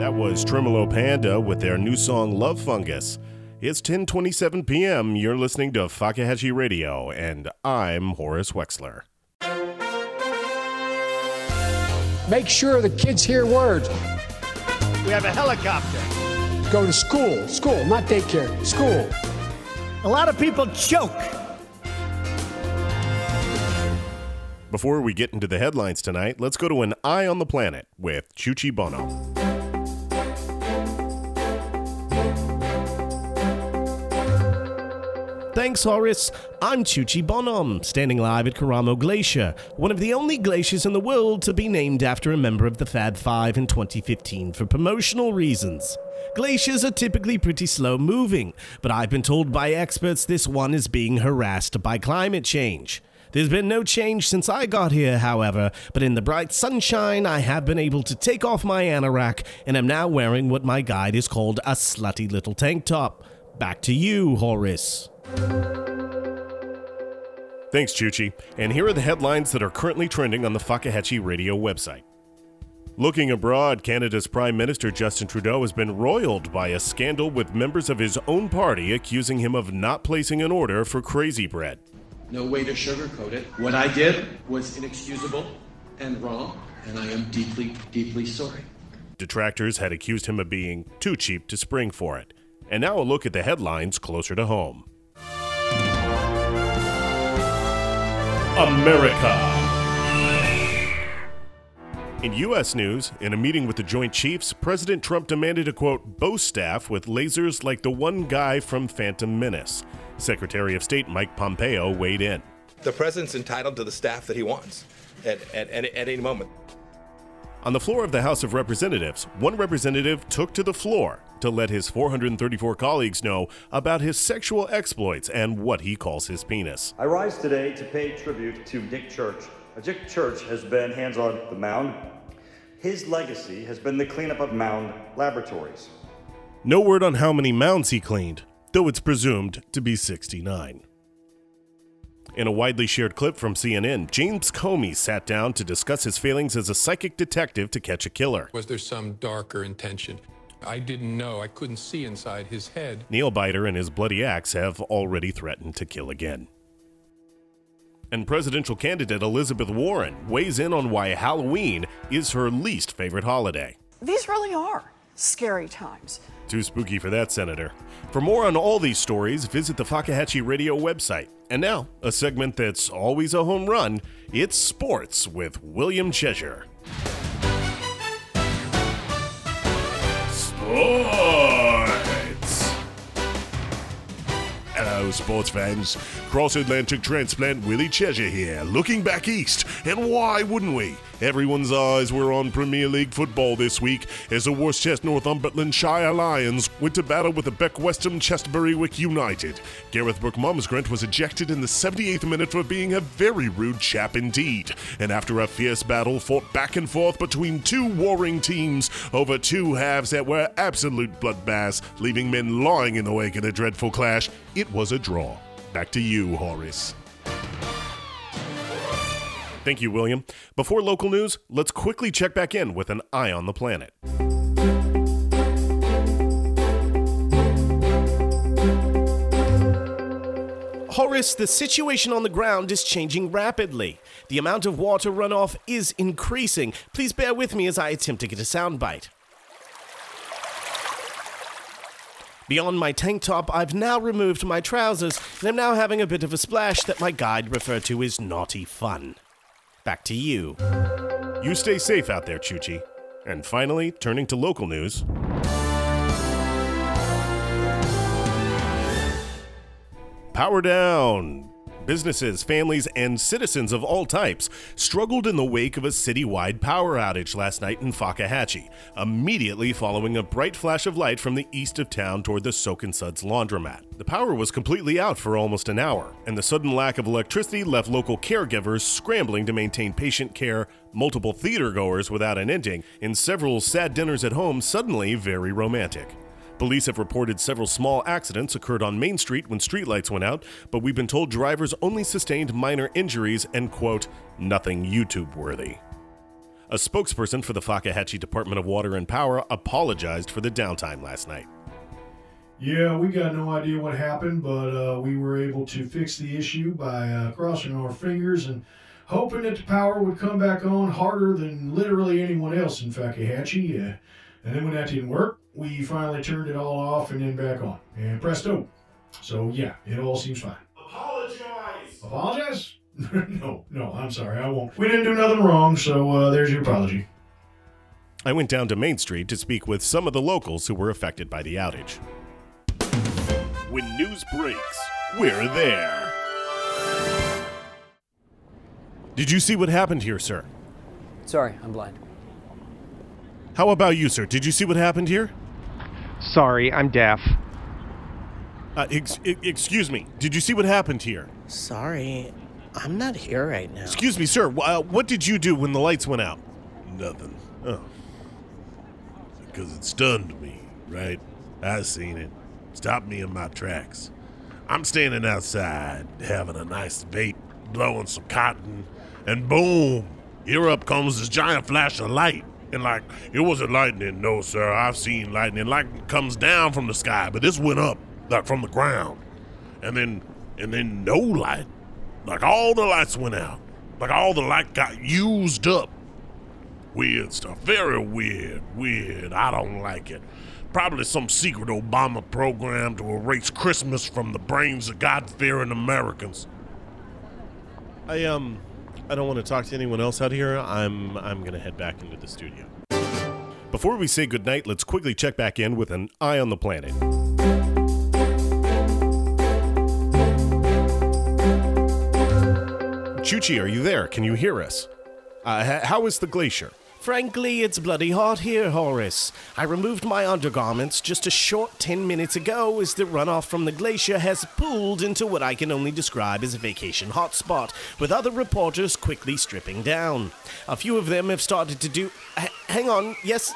That was Tremolo Panda with their new song Love Fungus. It's 10:27 p.m. You're listening to Fakahatchee Radio and I'm Horace Wexler. Make sure the kids hear words. We have a helicopter. Go to school, school, not daycare, school. A lot of people choke. Before we get into the headlines tonight, let's go to an eye on the planet with Chuchi Bono. Thanks, Horace. I'm Chuchi Bonham, standing live at Karamo Glacier, one of the only glaciers in the world to be named after a member of the Fab Five in 2015 for promotional reasons. Glaciers are typically pretty slow moving, but I've been told by experts this one is being harassed by climate change. There's been no change since I got here, however, but in the bright sunshine, I have been able to take off my anorak and am now wearing what my guide has called a slutty little tank top. Back to you, Horace. Thanks, Chuchi. And here are the headlines that are currently trending on the Fakahatchee Radio website. Looking abroad, Canada's Prime Minister Justin Trudeau has been roiled by a scandal with members of his own party accusing him of not placing an order for crazy bread. No way to sugarcoat it. What I did was inexcusable and wrong, and I am deeply, deeply sorry. Detractors had accused him of being too cheap to spring for it. And now a look at the headlines closer to home. America. In U.S. news, in a meeting with the Joint Chiefs, President Trump demanded a quote, bow staff with lasers like the one guy from Phantom Menace. Secretary of State Mike Pompeo weighed in. The president's entitled to the staff that he wants at, at, at, at any moment. On the floor of the House of Representatives, one representative took to the floor to let his 434 colleagues know about his sexual exploits and what he calls his penis. I rise today to pay tribute to Dick Church. Dick Church has been hands on the mound. His legacy has been the cleanup of mound laboratories. No word on how many mounds he cleaned, though it's presumed to be 69. In a widely shared clip from CNN, James Comey sat down to discuss his failings as a psychic detective to catch a killer. Was there some darker intention? I didn't know. I couldn't see inside his head. Nail biter and his bloody axe have already threatened to kill again. And presidential candidate Elizabeth Warren weighs in on why Halloween is her least favorite holiday. These really are scary times. Too spooky for that, Senator. For more on all these stories, visit the Fakahatchee Radio website. And now, a segment that's always a home run it's Sports with William Cheshire. Sports! Hello, sports fans. Cross Atlantic transplant Willie Cheshire here, looking back east. And why wouldn't we? Everyone's eyes were on Premier League football this week as the Worcester Northumberland Shire Lions went to battle with the Beck Westham Chesterbury-Wick United. Gareth Brooke Mumsgrant was ejected in the 78th minute for being a very rude chap indeed. And after a fierce battle fought back and forth between two warring teams over two halves that were absolute bloodbaths, leaving men lying in the wake of the dreadful clash, it was a draw. Back to you, Horace. Thank you, William. Before local news, let's quickly check back in with an eye on the planet. Horace, the situation on the ground is changing rapidly. The amount of water runoff is increasing. Please bear with me as I attempt to get a soundbite. Beyond my tank top, I've now removed my trousers and am now having a bit of a splash that my guide referred to as naughty fun. Back to you. You stay safe out there, Chuchi. And finally, turning to local news. Power down! Businesses, families, and citizens of all types struggled in the wake of a citywide power outage last night in Fakahatchee, immediately following a bright flash of light from the east of town toward the Soak and Suds laundromat. The power was completely out for almost an hour, and the sudden lack of electricity left local caregivers scrambling to maintain patient care, multiple theater goers without an ending, and several sad dinners at home suddenly very romantic. Police have reported several small accidents occurred on Main Street when streetlights went out, but we've been told drivers only sustained minor injuries and, quote, nothing YouTube worthy. A spokesperson for the Fakahatchee Department of Water and Power apologized for the downtime last night. Yeah, we got no idea what happened, but uh, we were able to fix the issue by uh, crossing our fingers and hoping that the power would come back on harder than literally anyone else in Fakahatchee. Uh, and then when that didn't work, we finally turned it all off and then back on. And presto. So yeah, it all seems fine. Apologize! Apologize? no, no, I'm sorry, I won't. We didn't do nothing wrong, so uh, there's your apology. I went down to Main Street to speak with some of the locals who were affected by the outage. When news breaks, we're there. Did you see what happened here, sir? Sorry, I'm blind. How about you, sir? Did you see what happened here? Sorry, I'm deaf. Uh, ex- excuse me. Did you see what happened here? Sorry, I'm not here right now. Excuse me, sir. Uh, what did you do when the lights went out? Nothing. Oh. Because it stunned me, right? I seen it. Stopped me in my tracks. I'm standing outside having a nice vape, blowing some cotton, and boom! Here up comes this giant flash of light. And like, it wasn't lightning, no, sir. I've seen lightning. Lightning comes down from the sky, but this went up, like from the ground. And then, and then no light. Like all the lights went out. Like all the light got used up. Weird stuff. Very weird. Weird. I don't like it. Probably some secret Obama program to erase Christmas from the brains of God fearing Americans. I um, I don't want to talk to anyone else out here. I'm I'm gonna head back into the studio. Before we say goodnight, let's quickly check back in with an eye on the planet. Chuchi, are you there? Can you hear us? Uh, how is the glacier? Frankly, it's bloody hot here, Horace. I removed my undergarments just a short 10 minutes ago as the runoff from the glacier has pooled into what I can only describe as a vacation hotspot, with other reporters quickly stripping down. A few of them have started to do. H- hang on, yes.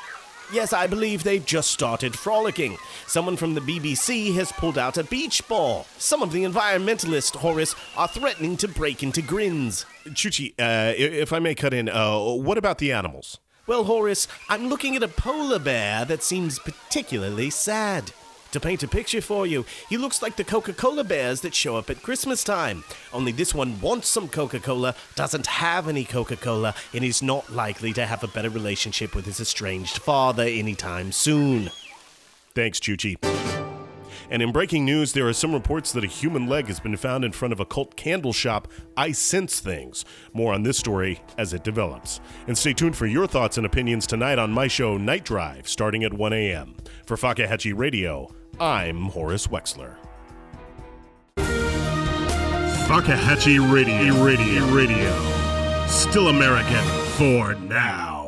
Yes, I believe they've just started frolicking. Someone from the BBC has pulled out a beach ball. Some of the environmentalists, Horace, are threatening to break into grins. Chuchi, uh, if I may cut in, uh, what about the animals? Well, Horace, I'm looking at a polar bear that seems particularly sad. To paint a picture for you, he looks like the Coca Cola bears that show up at Christmas time. Only this one wants some Coca Cola, doesn't have any Coca Cola, and is not likely to have a better relationship with his estranged father anytime soon. Thanks, Chuchi. And in breaking news, there are some reports that a human leg has been found in front of a cult candle shop. I sense things. More on this story as it develops. And stay tuned for your thoughts and opinions tonight on my show, Night Drive, starting at 1 a.m. For Fakahatchee Radio, I'm Horace Wexler. Fakahatchee Radio. Radio. Radio. Still American for now.